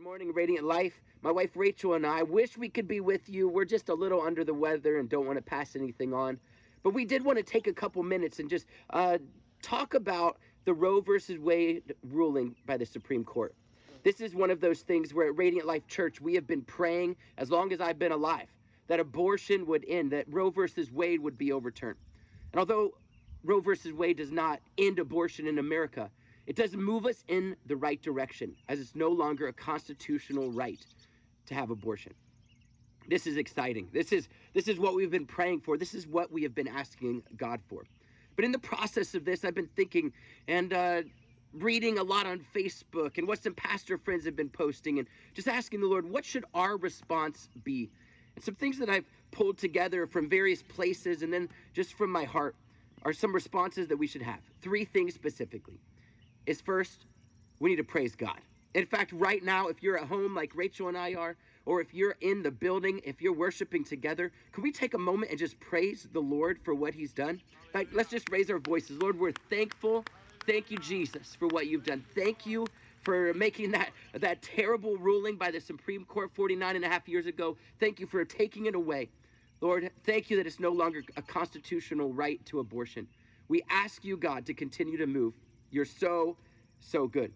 Good morning, Radiant Life. My wife Rachel and I wish we could be with you. We're just a little under the weather and don't want to pass anything on. But we did want to take a couple minutes and just uh, talk about the Roe versus Wade ruling by the Supreme Court. This is one of those things where at Radiant Life Church, we have been praying as long as I've been alive that abortion would end, that Roe versus Wade would be overturned. And although Roe versus Wade does not end abortion in America, it does move us in the right direction, as it's no longer a constitutional right to have abortion. This is exciting. This is this is what we've been praying for. This is what we have been asking God for. But in the process of this, I've been thinking and uh, reading a lot on Facebook and what some pastor friends have been posting, and just asking the Lord, what should our response be? And some things that I've pulled together from various places, and then just from my heart, are some responses that we should have. Three things specifically is first, we need to praise God. In fact, right now, if you're at home like Rachel and I are, or if you're in the building, if you're worshiping together, can we take a moment and just praise the Lord for what He's done? Like, let's just raise our voices. Lord, we're thankful. Thank you, Jesus, for what you've done. Thank you for making that, that terrible ruling by the Supreme Court 49 and a half years ago. Thank you for taking it away. Lord, thank you that it's no longer a constitutional right to abortion. We ask you, God, to continue to move. You're so, so good.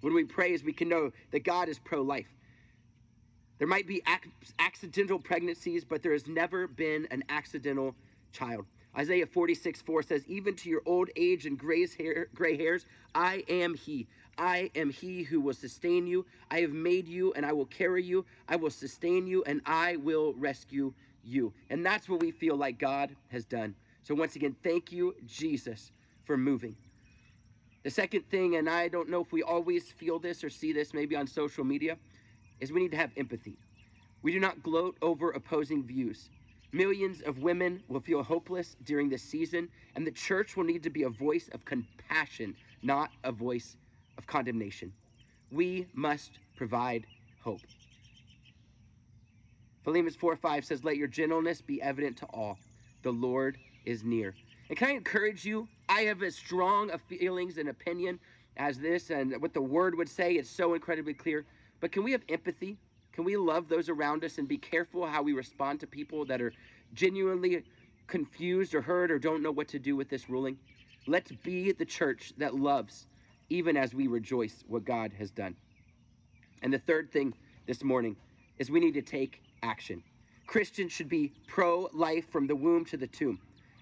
When we pray praise, we can know that God is pro life. There might be ac- accidental pregnancies, but there has never been an accidental child. Isaiah 46, 4 says, Even to your old age and hair, gray hairs, I am He. I am He who will sustain you. I have made you, and I will carry you. I will sustain you, and I will rescue you. And that's what we feel like God has done. So, once again, thank you, Jesus, for moving. The second thing, and I don't know if we always feel this or see this maybe on social media, is we need to have empathy. We do not gloat over opposing views. Millions of women will feel hopeless during this season, and the church will need to be a voice of compassion, not a voice of condemnation. We must provide hope. Philippians 4 5 says, Let your gentleness be evident to all. The Lord is near. And can I encourage you? I have as strong of feelings and opinion as this, and what the word would say, it's so incredibly clear. But can we have empathy? Can we love those around us and be careful how we respond to people that are genuinely confused or hurt or don't know what to do with this ruling? Let's be the church that loves, even as we rejoice what God has done. And the third thing this morning is we need to take action. Christians should be pro life from the womb to the tomb.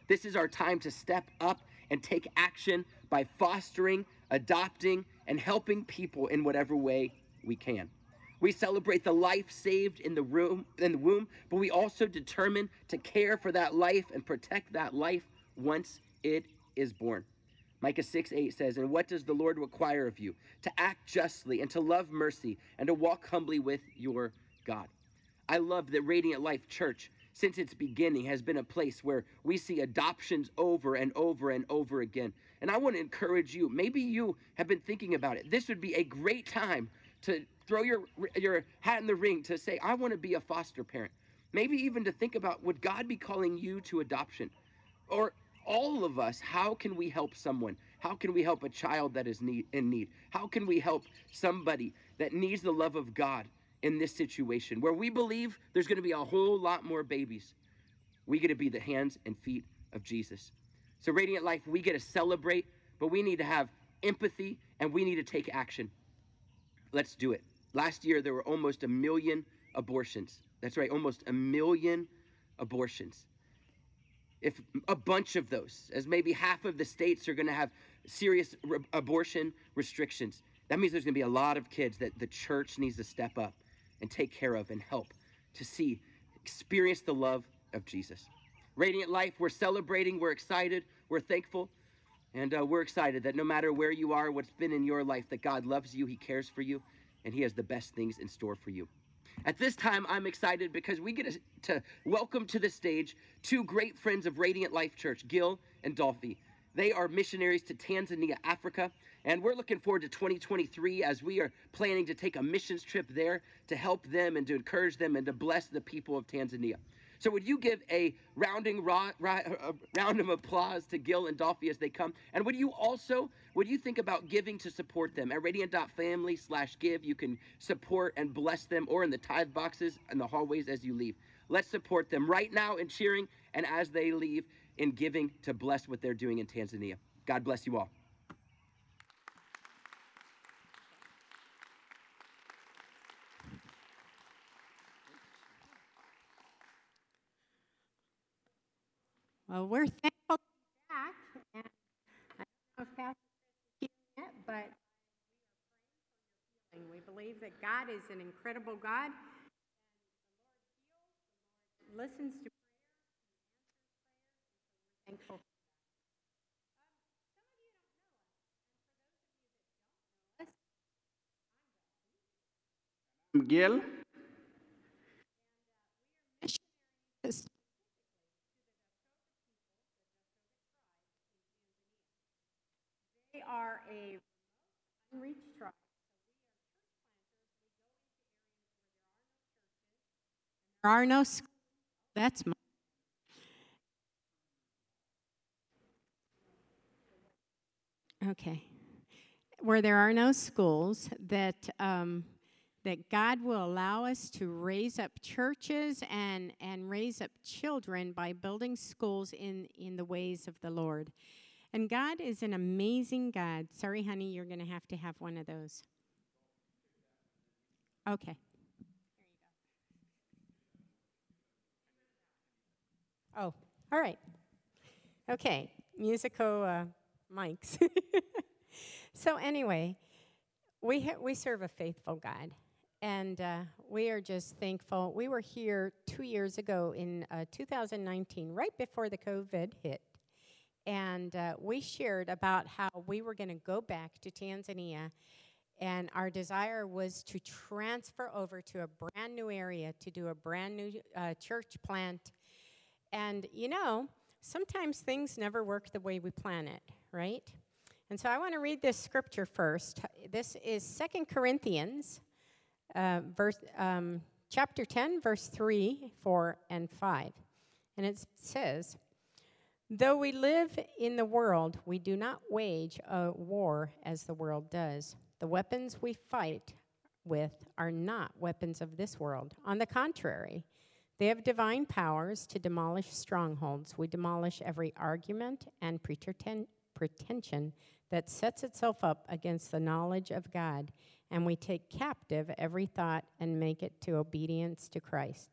This is our time to step up and take action by fostering, adopting, and helping people in whatever way we can. We celebrate the life saved in the room in the womb, but we also determine to care for that life and protect that life once it is born. Micah 6 8 says, And what does the Lord require of you? To act justly and to love mercy and to walk humbly with your God. I love that Radiant Life Church, since its beginning, has been a place where we see adoptions over and over and over again. And I want to encourage you, maybe you have been thinking about it. This would be a great time to throw your, your hat in the ring to say, I want to be a foster parent. Maybe even to think about would God be calling you to adoption? Or all of us, how can we help someone? How can we help a child that is need, in need? How can we help somebody that needs the love of God in this situation where we believe there's going to be a whole lot more babies? We get to be the hands and feet of Jesus. So, Radiant Life, we get to celebrate, but we need to have empathy and we need to take action. Let's do it. Last year, there were almost a million abortions. That's right, almost a million abortions. If a bunch of those, as maybe half of the states are going to have serious re- abortion restrictions, that means there's going to be a lot of kids that the church needs to step up and take care of and help to see, experience the love of Jesus. Radiant Life, we're celebrating, we're excited, we're thankful, and uh, we're excited that no matter where you are, what's been in your life, that God loves you, He cares for you, and He has the best things in store for you. At this time, I'm excited because we get to welcome to the stage two great friends of Radiant Life Church, Gil and Dolphy. They are missionaries to Tanzania, Africa, and we're looking forward to 2023 as we are planning to take a missions trip there to help them and to encourage them and to bless the people of Tanzania. So would you give a rounding ro- ro- round of applause to Gil and Dolphy as they come? And would you also would you think about giving to support them at radiant.family slash give? You can support and bless them, or in the tithe boxes in the hallways as you leave. Let's support them right now in cheering and as they leave in giving to bless what they're doing in Tanzania. God bless you all. Well, we're thankful to be back. And I don't know if Pastor is it, but we believe that God is an incredible God. Listens to prayer, thankful. Um, Gil. Missionaries They are a tribe. There are no schools. That's my. Okay. Where there are no schools, that um, that God will allow us to raise up churches and and raise up children by building schools in in the ways of the Lord. And God is an amazing God. Sorry, honey, you're going to have to have one of those. Okay. Oh, all right. Okay, musical uh, mics. so anyway, we ha- we serve a faithful God, and uh, we are just thankful. We were here two years ago in uh, 2019, right before the COVID hit, and uh, we shared about how we were going to go back to Tanzania. And our desire was to transfer over to a brand new area to do a brand new uh, church plant. And you know, sometimes things never work the way we plan it, right? And so I want to read this scripture first. This is Second Corinthians, uh, verse, um, chapter 10, verse 3, 4, and 5. And it says, Though we live in the world, we do not wage a war as the world does. The weapons we fight with are not weapons of this world. On the contrary, they have divine powers to demolish strongholds. We demolish every argument and preten- pretension that sets itself up against the knowledge of God, and we take captive every thought and make it to obedience to Christ.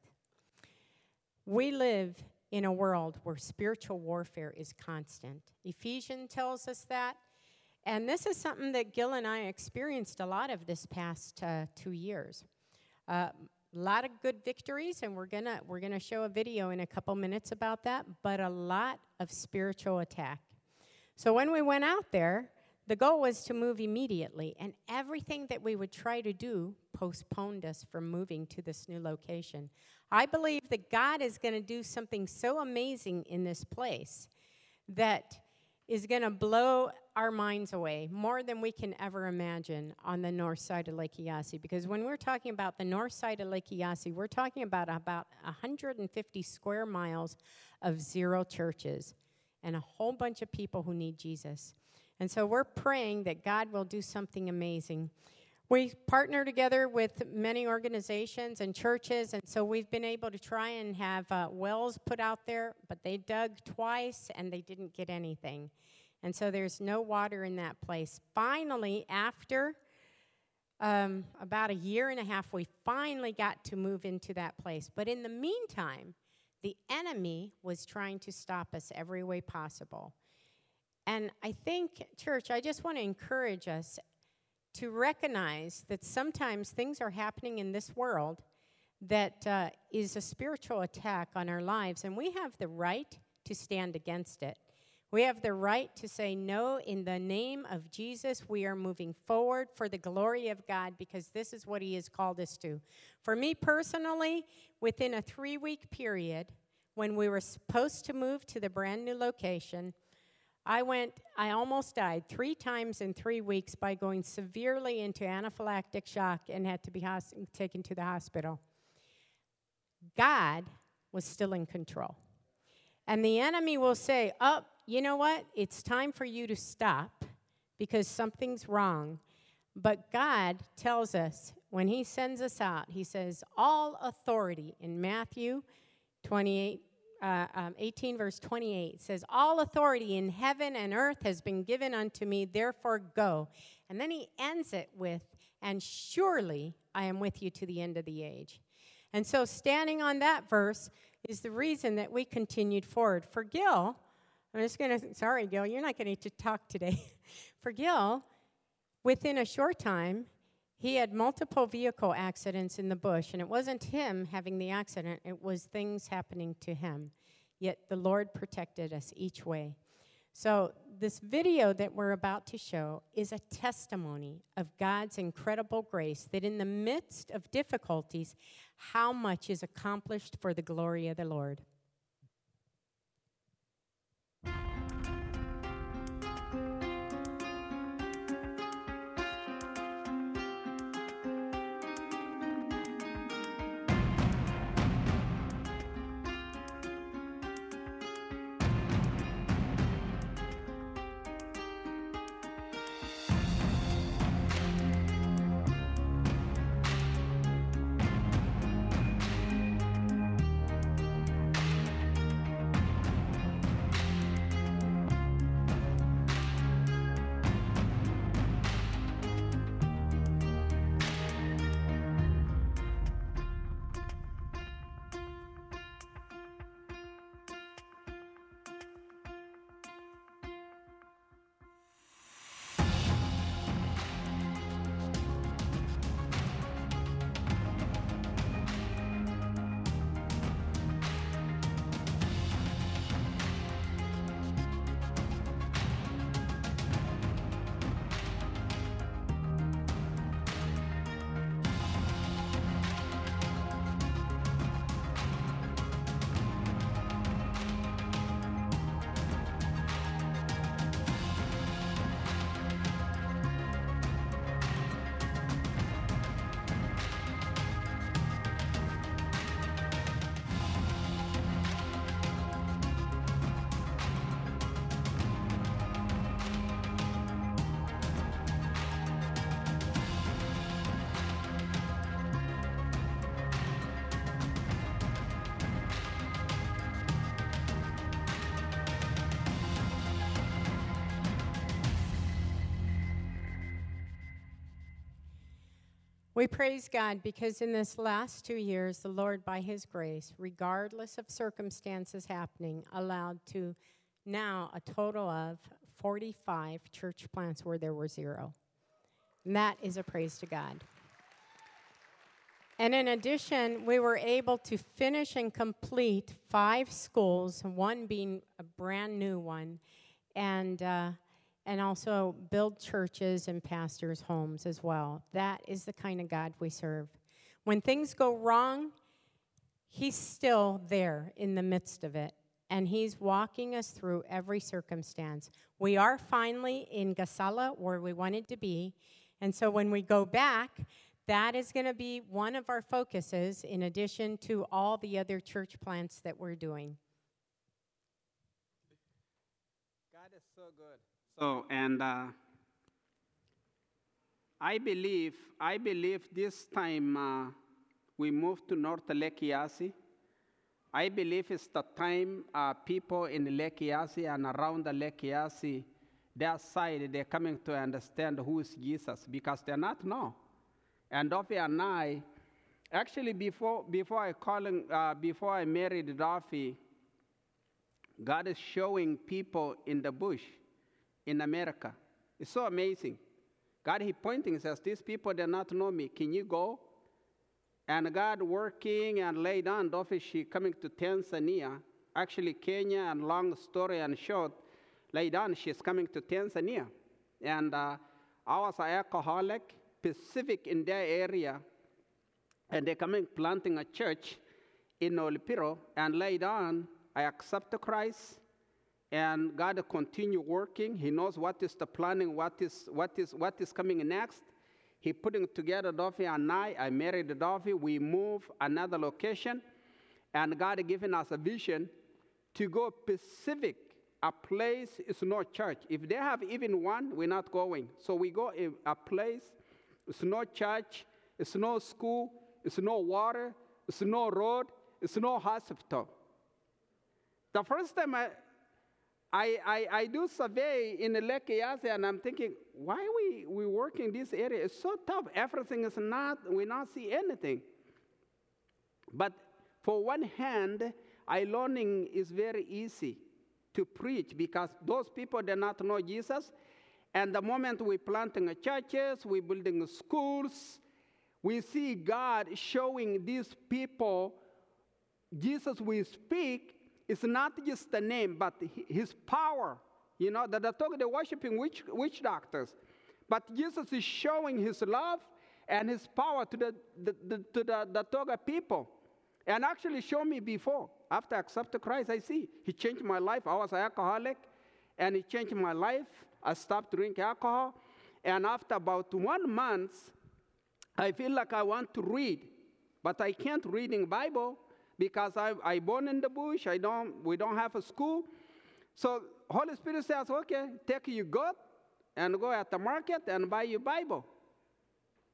We live in a world where spiritual warfare is constant. Ephesians tells us that. And this is something that Gil and I experienced a lot of this past uh, two years. A uh, lot of good victories, and we're gonna we're gonna show a video in a couple minutes about that. But a lot of spiritual attack. So when we went out there, the goal was to move immediately, and everything that we would try to do postponed us from moving to this new location. I believe that God is going to do something so amazing in this place that is going to blow our minds away more than we can ever imagine on the north side of Lake Eyasi. Because when we're talking about the north side of Lake Eyasi, we're talking about about 150 square miles of zero churches and a whole bunch of people who need Jesus. And so we're praying that God will do something amazing. We partner together with many organizations and churches, and so we've been able to try and have uh, wells put out there, but they dug twice and they didn't get anything. And so there's no water in that place. Finally, after um, about a year and a half, we finally got to move into that place. But in the meantime, the enemy was trying to stop us every way possible. And I think, church, I just want to encourage us to recognize that sometimes things are happening in this world that uh, is a spiritual attack on our lives, and we have the right to stand against it. We have the right to say, No, in the name of Jesus, we are moving forward for the glory of God because this is what He has called us to. For me personally, within a three week period, when we were supposed to move to the brand new location, I went, I almost died three times in three weeks by going severely into anaphylactic shock and had to be hos- taken to the hospital. God was still in control. And the enemy will say, Oh, you know what? It's time for you to stop because something's wrong. But God tells us when He sends us out, He says, All authority in Matthew 28. Uh, um, 18 verse 28 says all authority in heaven and earth has been given unto me therefore go. And then he ends it with and surely i am with you to the end of the age. And so standing on that verse is the reason that we continued forward. For gil i'm just going to sorry gil you're not going to talk today. For gil within a short time he had multiple vehicle accidents in the bush, and it wasn't him having the accident, it was things happening to him. Yet the Lord protected us each way. So, this video that we're about to show is a testimony of God's incredible grace that in the midst of difficulties, how much is accomplished for the glory of the Lord. We praise God because in this last two years, the Lord, by His grace, regardless of circumstances happening, allowed to now a total of 45 church plants where there were zero. And that is a praise to God. And in addition, we were able to finish and complete five schools, one being a brand new one. And uh, and also build churches and pastors' homes as well. That is the kind of God we serve. When things go wrong, He's still there in the midst of it, and He's walking us through every circumstance. We are finally in Gasala, where we wanted to be, and so when we go back, that is going to be one of our focuses in addition to all the other church plants that we're doing. God is so good. So, and uh, I believe, I believe this time uh, we move to North Lake Eyasi. I believe it's the time uh, people in Lake Eyasi and around the Eyasi, their side, they're coming to understand who is Jesus because they're not know. And Duffy and I, actually before, before I calling, uh, before I married Duffy, God is showing people in the bush in America. It's so amazing. God, He pointing says, These people do not know me. Can you go? And God working and laid on she coming to Tanzania. Actually, Kenya, and long story and short, laid on, she's coming to Tanzania. And uh, I was an alcoholic, Pacific in their area. And they're coming planting a church in Olipiro. And laid on, I accepted Christ and God continue working. He knows what is the planning, what is, what is, what is coming next. He putting together Duffy and I. I married Duffy. We move another location. and God given us a vision to go Pacific. A place is no church. If they have even one, we're not going. So we go a place, it's no church, it's no school, it's no water, it's no road, it's no hospital. The first time I, I, I, I do survey in the Lake Eyasi and I'm thinking, why we, we work in this area? It's so tough. Everything is not, we not see anything. But for one hand, I learning is very easy to preach because those people do not know Jesus. And the moment we planting churches, we building schools, we see God showing these people Jesus we speak is not just the name, but his power. You know, that the talk they're worshiping witch, witch doctors. But Jesus is showing his love and his power to the, the, the to the, the Toga people. And actually showed me before. After I accepted Christ, I see. He changed my life. I was an alcoholic, and he changed my life. I stopped drinking alcohol. And after about one month, I feel like I want to read, but I can't read in Bible because I, I born in the bush. I don't, we don't have a school. So Holy Spirit says, okay, take your goat and go at the market and buy your Bible.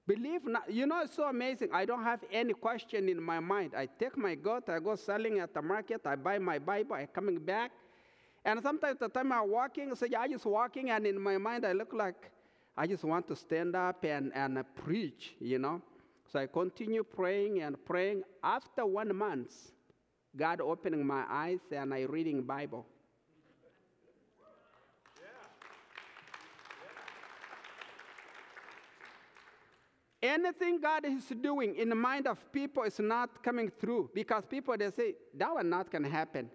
Believe not, you know, it's so amazing. I don't have any question in my mind. I take my goat, I go selling at the market, I buy my Bible, I coming back. And sometimes the time I'm walking, so I just walking, and in my mind I look like I just want to stand up and, and preach, you know. So I continue praying and praying. After one month, God opening my eyes and I reading Bible. Anything God is doing in the mind of people is not coming through because people they say that will not gonna happen.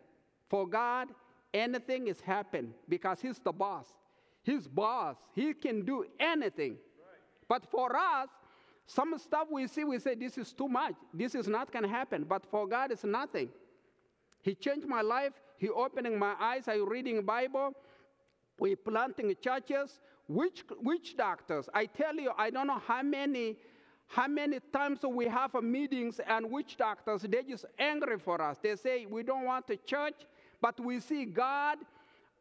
For God, anything is happen because He's the boss. He's boss. He can do anything. Right. But for us, some stuff we see, we say this is too much. This is not gonna happen. But for God, it's nothing. He changed my life. He opening my eyes. I reading Bible. We planting churches. Which witch doctors? I tell you, I don't know how many how many times we have meetings and witch doctors they just angry for us. They say we don't want a church, but we see God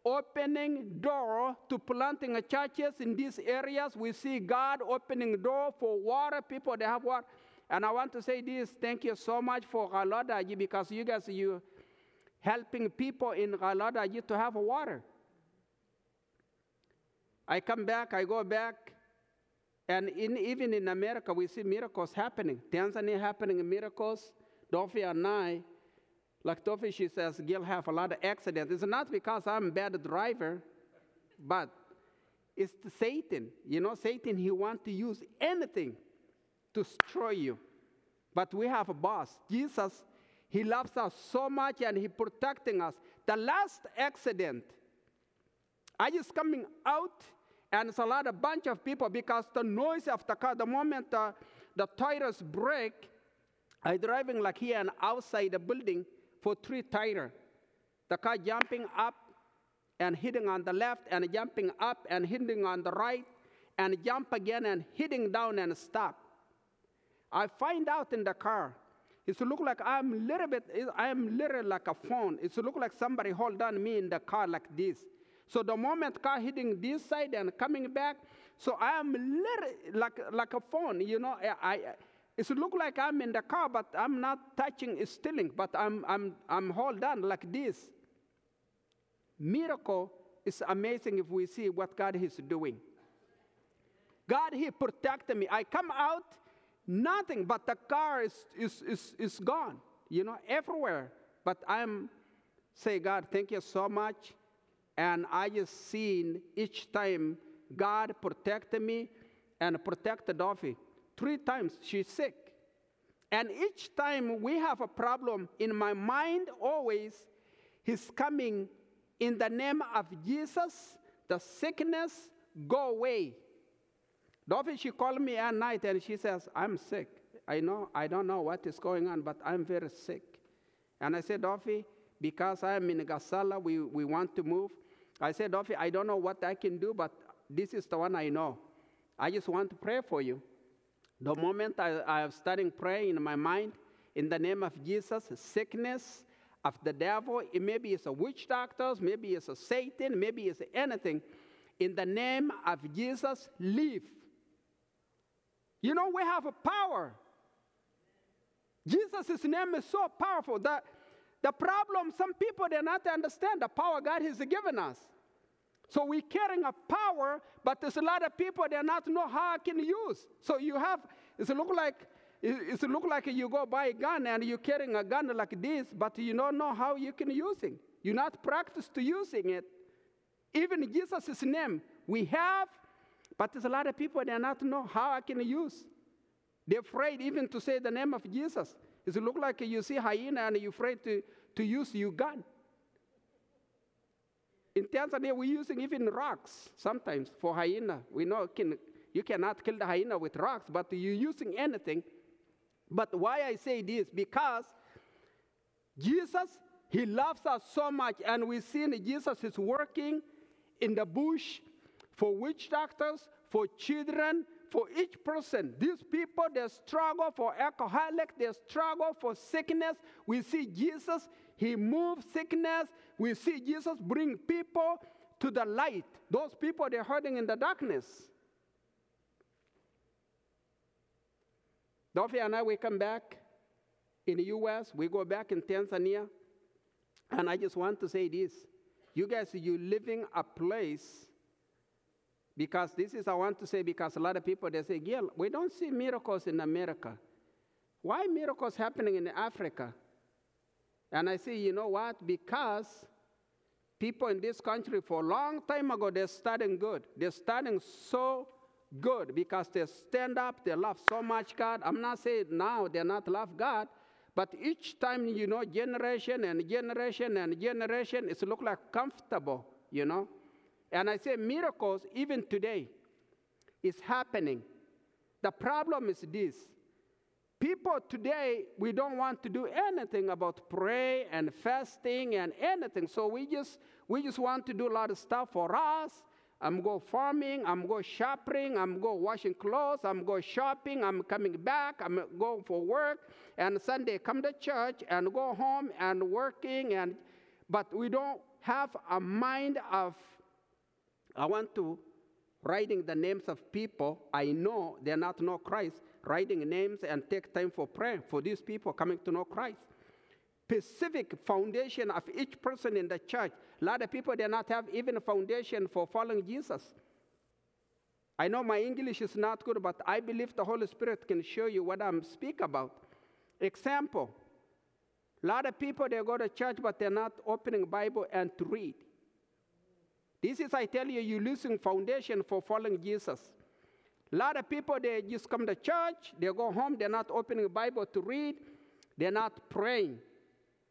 opening door to planting churches in these areas. We see God opening door for water. People they have water. And I want to say this: Thank you so much for Galadaji because you guys you helping people in Galadaji to have water. I come back, I go back, and in, even in America, we see miracles happening. Tanzania happening miracles. Dofi and I, she says, Gil have a lot of accidents. It's not because I'm a bad driver, but it's Satan. You know, Satan, he wants to use anything to destroy you. But we have a boss. Jesus, he loves us so much and he protecting us. The last accident, I just coming out and it's a lot of bunch of people because the noise of the car, the moment uh, the tires break, I driving like here and outside the building for three tires. The car jumping up and hitting on the left and jumping up and hitting on the right and jump again and hitting down and stop. I find out in the car, it look like I'm little bit, I'm little like a phone. It look like somebody hold on me in the car like this. So the moment car hitting this side and coming back, so I am little like, like a phone, you know. I, I, it look like I'm in the car, but I'm not touching, it's stealing, but I'm, I'm, I'm hold on like this. Miracle is amazing if we see what God is doing. God, He protected me. I come out, nothing, but the car is, is, is, is gone, you know, everywhere. But I'm, say, God, thank you so much and I just seen each time God protected me and protected Duffy. Three times she's sick. And each time we have a problem, in my mind always, He's coming in the name of Jesus, the sickness go away. Duffy, she called me at night and she says, I'm sick. I know, I don't know what is going on, but I'm very sick. And I said, Duffy, because I'm in Gasala, we, we want to move. I said, Duffy, I don't know what I can do, but this is the one I know. I just want to pray for you. The moment I, I am starting praying in my mind, in the name of Jesus, sickness of the devil. It maybe it's a witch doctors, maybe it's a Satan, maybe it's anything. In the name of Jesus, leave. You know, we have a power. Jesus' name is so powerful that the problem, some people, they're not understand the power God has given us. So we're carrying a power, but there's a lot of people they not know how I can use. So you have, it look like it, it look like you go buy a gun and you're carrying a gun like this, but you don't know how you can use it. You're not practiced to using it. Even in Jesus' name, we have, but there's a lot of people they not know how I can use. They're afraid even to say the name of Jesus. It look like you see hyena and you're afraid to, to use your gun. In Tanzania, we're using even rocks sometimes for hyena. We know can, you cannot kill the hyena with rocks, but you're using anything. But why I say this? Because Jesus, He loves us so much, and we've seen Jesus is working in the bush for witch doctors, for children, for each person. These people, they struggle for alcoholic, they struggle for sickness. We see Jesus, He moves sickness. We see Jesus bring people to the light. Those people, they're hurting in the darkness. Duffy and I, we come back in the U.S., we go back in Tanzania, and I just want to say this. You guys, you living a place because this is I want to say because a lot of people they say, Gil, we don't see miracles in America. Why miracles happening in Africa? And I say, you know what? Because people in this country for a long time ago they're studying good. They're studying so good because they stand up, they love so much God. I'm not saying now they're not love God, but each time you know generation and generation and generation, it's look like comfortable, you know. And I say miracles, even today, is happening. The problem is this people today, we don't want to do anything about pray and fasting and anything. So we just, we just want to do a lot of stuff for us. I'm go farming, I'm go shopping, I'm go washing clothes, I'm go shopping, I'm coming back, I'm going for work, and Sunday come to church and go home and working and but we don't have a mind of I want to writing the names of people I know they're not know Christ, writing names and take time for prayer for these people coming to know Christ. Specific foundation of each person in the church. A lot of people they not have even a foundation for following Jesus. I know my English is not good, but I believe the Holy Spirit can show you what I'm speak about. Example, a lot of people they go to church, but they're not opening Bible and to read. This is, I tell you, you're losing foundation for following Jesus. A lot of people, they just come to church, they go home, they're not opening the Bible to read, they're not praying.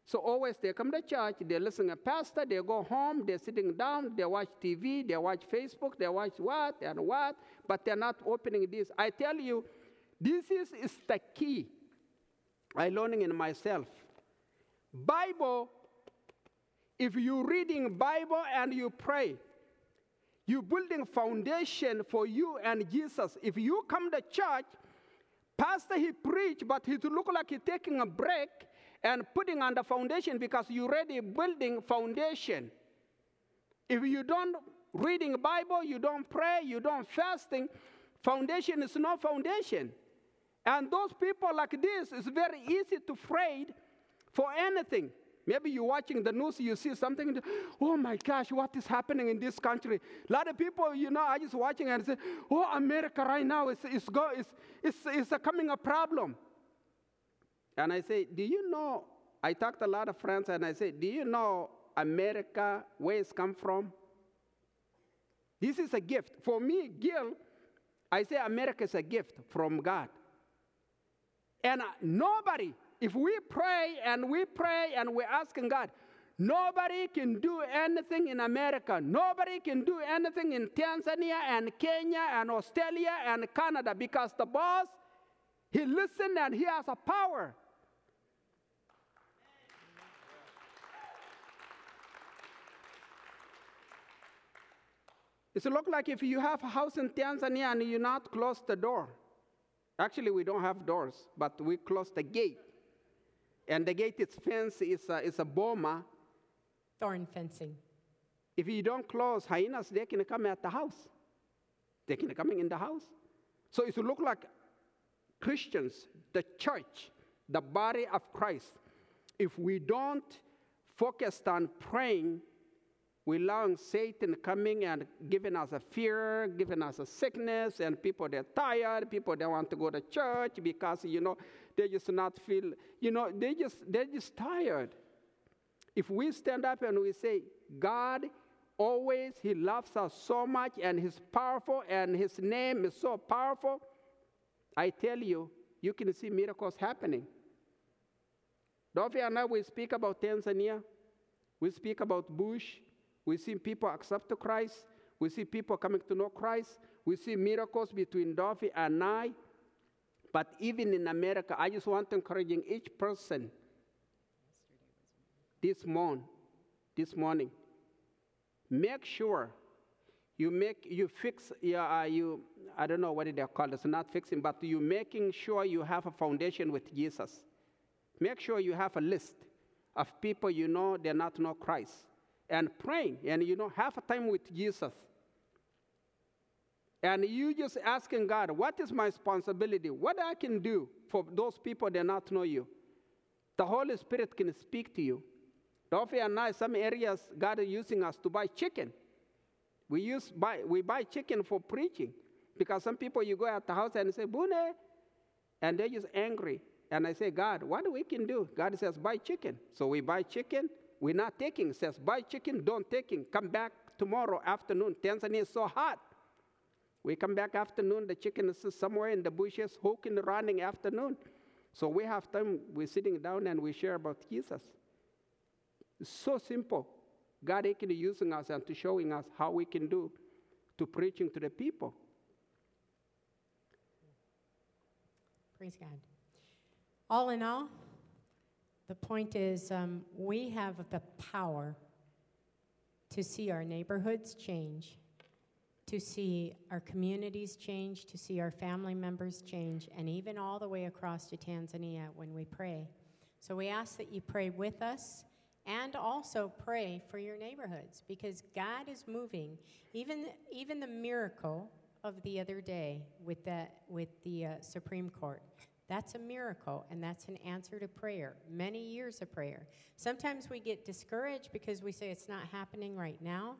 So always they come to church, they listen to a pastor, they go home, they're sitting down, they watch TV, they watch Facebook, they watch what and what, but they're not opening this. I tell you, this is, is the key. I learning in myself. Bible if you're reading Bible and you pray, you're building foundation for you and Jesus. If you come to church, pastor he preach, but he look like he taking a break and putting on the foundation because you already building foundation. If you don't reading Bible, you don't pray, you don't fasting, foundation is no foundation. And those people like this, it's very easy to afraid for anything. Maybe you're watching the news, you see something, oh my gosh, what is happening in this country? A lot of people, you know, are just watching and say, oh, America right now is, is, go, is, is, is coming a problem. And I say, do you know, I talked to a lot of friends and I say, do you know America, where it's come from? This is a gift. For me, Gil, I say America is a gift from God. And uh, nobody if we pray and we pray and we're asking God, nobody can do anything in America. Nobody can do anything in Tanzania and Kenya and Australia and Canada because the boss, he listened and he has a power. It look like if you have a house in Tanzania and you not close the door. Actually, we don't have doors, but we close the gate. And the gate is fence is a, is a boma. Thorn fencing. If you don't close, hyenas, they can come at the house. They can come in the house. So it look like Christians, the church, the body of Christ, if we don't focus on praying, we allow Satan coming and giving us a fear, giving us a sickness, and people they're tired, people they want to go to church because you know they just not feel, you know, they just they're just tired. If we stand up and we say, God always He loves us so much and He's powerful and His name is so powerful, I tell you, you can see miracles happening. Dovey and I, we speak about Tanzania, we speak about Bush, we see people accept Christ, we see people coming to know Christ, we see miracles between Dovey and I. But even in America, I just want to encourage each person this morning, this morning, make sure you make you fix yeah, uh, you I don't know what they call It's not fixing, but you making sure you have a foundation with Jesus. Make sure you have a list of people you know they're not know Christ and praying and you know have a time with Jesus. And you just asking God, what is my responsibility? What I can do for those people that not know you? The Holy Spirit can speak to you. Dofi and I, some areas, God is using us to buy chicken. We, use buy, we buy chicken for preaching because some people, you go at the house and say, Bune, and they're just angry. And I say, God, what we can do? God says, buy chicken. So we buy chicken. We're not taking. Says, buy chicken, don't taking. Come back tomorrow afternoon. Tanzania is so hot. We come back afternoon, the chicken is somewhere in the bushes, hooking, running afternoon. So we have time, we're sitting down and we share about Jesus. It's so simple. God actually using us and to showing us how we can do to preaching to the people. Praise God. All in all, the point is um, we have the power to see our neighborhoods change, to see our communities change, to see our family members change, and even all the way across to Tanzania when we pray. So we ask that you pray with us and also pray for your neighborhoods because God is moving. Even, even the miracle of the other day with, the with the uh, Supreme Court, that's a miracle and that's an answer to prayer, many years of prayer. Sometimes we get discouraged because we say it's not happening right now,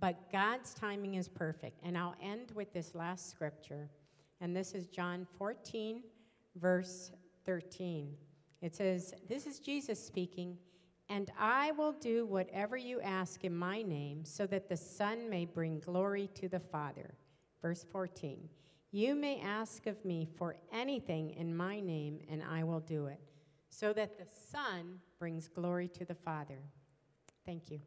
but God's timing is perfect. And I'll end with this last scripture, and this is John 14, verse 13. It says, This is Jesus speaking. And I will do whatever you ask in my name, so that the Son may bring glory to the Father. Verse 14 You may ask of me for anything in my name, and I will do it, so that the Son brings glory to the Father. Thank you.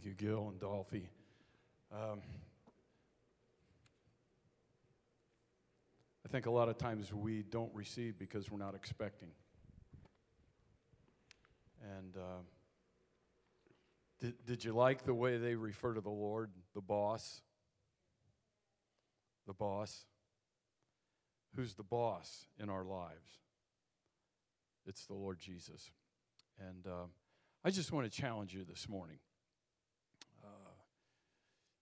Thank you, Gil and Dolphy. Um, I think a lot of times we don't receive because we're not expecting. And uh, did, did you like the way they refer to the Lord, the boss? The boss? Who's the boss in our lives? It's the Lord Jesus. And uh, I just want to challenge you this morning.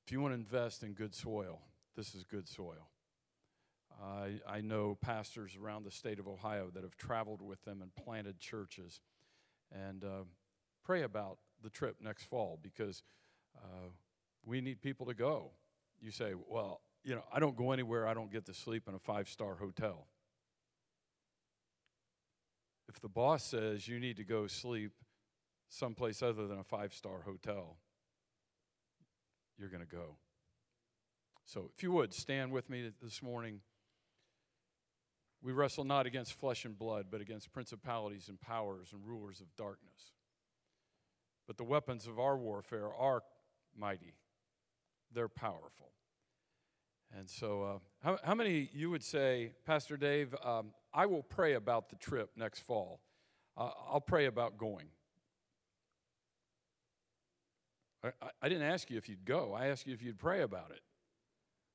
If you want to invest in good soil, this is good soil. I, I know pastors around the state of Ohio that have traveled with them and planted churches. And uh, pray about the trip next fall because uh, we need people to go. You say, well, you know, I don't go anywhere, I don't get to sleep in a five star hotel. If the boss says you need to go sleep someplace other than a five star hotel, you're going to go. So, if you would, stand with me this morning. We wrestle not against flesh and blood, but against principalities and powers and rulers of darkness. But the weapons of our warfare are mighty, they're powerful. And so, uh, how, how many you would say, Pastor Dave, um, I will pray about the trip next fall? Uh, I'll pray about going. I, I- didn't ask you if you'd go. I asked you if you'd pray about it.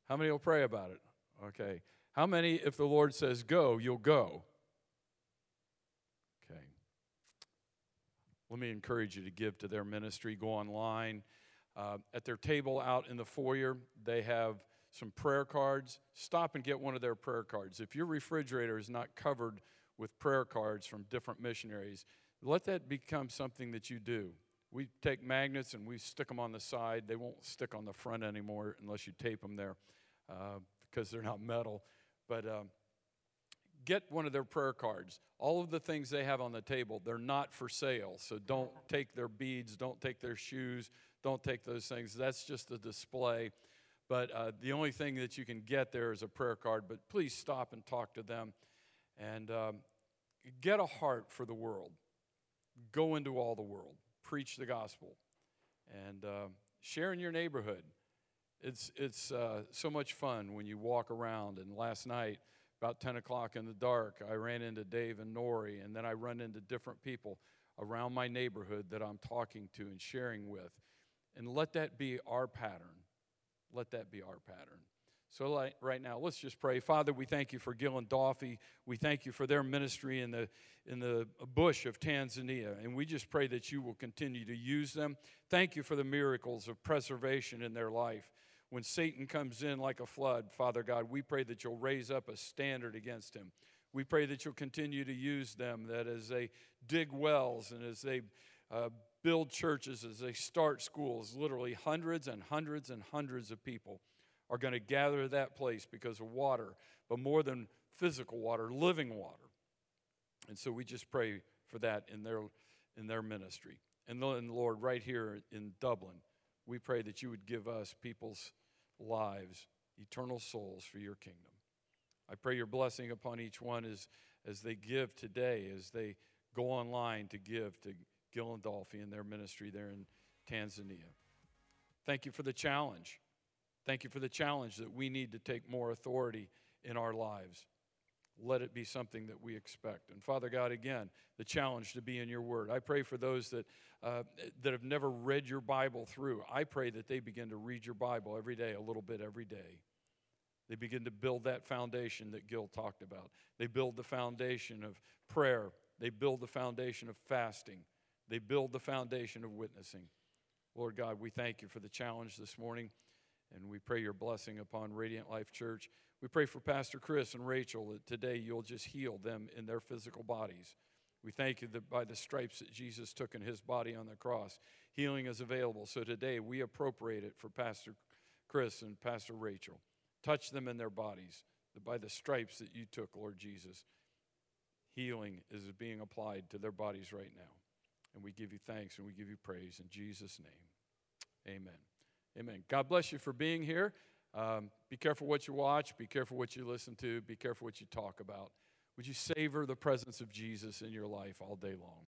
How many will pray about it? Okay. How many, if the Lord says go, you'll go? Okay. Let me encourage you to give to their ministry. Go online. Uh, at their table out in the foyer, they have some prayer cards. Stop and get one of their prayer cards. If your refrigerator is not covered with prayer cards from different missionaries, let that become something that you do. We take magnets and we stick them on the side. They won't stick on the front anymore unless you tape them there uh, because they're not metal. But um, get one of their prayer cards. All of the things they have on the table, they're not for sale. So don't take their beads, don't take their shoes, don't take those things. That's just a display. But uh, the only thing that you can get there is a prayer card. But please stop and talk to them and um, get a heart for the world. Go into all the world, preach the gospel, and uh, share in your neighborhood. It's, it's uh, so much fun when you walk around. And last night, about 10 o'clock in the dark, I ran into Dave and Nori, and then I run into different people around my neighborhood that I'm talking to and sharing with. And let that be our pattern. Let that be our pattern. So, like, right now, let's just pray. Father, we thank you for Gil and Dolphy. We thank you for their ministry in the, in the bush of Tanzania. And we just pray that you will continue to use them. Thank you for the miracles of preservation in their life. When Satan comes in like a flood, Father God, we pray that you'll raise up a standard against him. We pray that you'll continue to use them, that as they dig wells and as they uh, build churches, as they start schools, literally hundreds and hundreds and hundreds of people are going to gather that place because of water, but more than physical water, living water. And so we just pray for that in their, in their ministry. And Lord, right here in Dublin, we pray that you would give us people's lives, eternal souls for your kingdom. I pray your blessing upon each one as, as they give today, as they go online to give to Gil and Dolphy and their ministry there in Tanzania. Thank you for the challenge. Thank you for the challenge that we need to take more authority in our lives. Let it be something that we expect. And Father God, again, the challenge to be in your word. I pray for those that, uh, that have never read your Bible through. I pray that they begin to read your Bible every day, a little bit every day. They begin to build that foundation that Gil talked about. They build the foundation of prayer. They build the foundation of fasting. They build the foundation of witnessing. Lord God, we thank you for the challenge this morning. And we pray your blessing upon Radiant Life Church. We pray for Pastor Chris and Rachel that today you'll just heal them in their physical bodies. We thank you that by the stripes that Jesus took in his body on the cross, healing is available. So today we appropriate it for Pastor Chris and Pastor Rachel. Touch them in their bodies. That by the stripes that you took, Lord Jesus, healing is being applied to their bodies right now. And we give you thanks and we give you praise in Jesus' name. Amen. Amen. God bless you for being here. Um, be careful what you watch. Be careful what you listen to. Be careful what you talk about. Would you savor the presence of Jesus in your life all day long?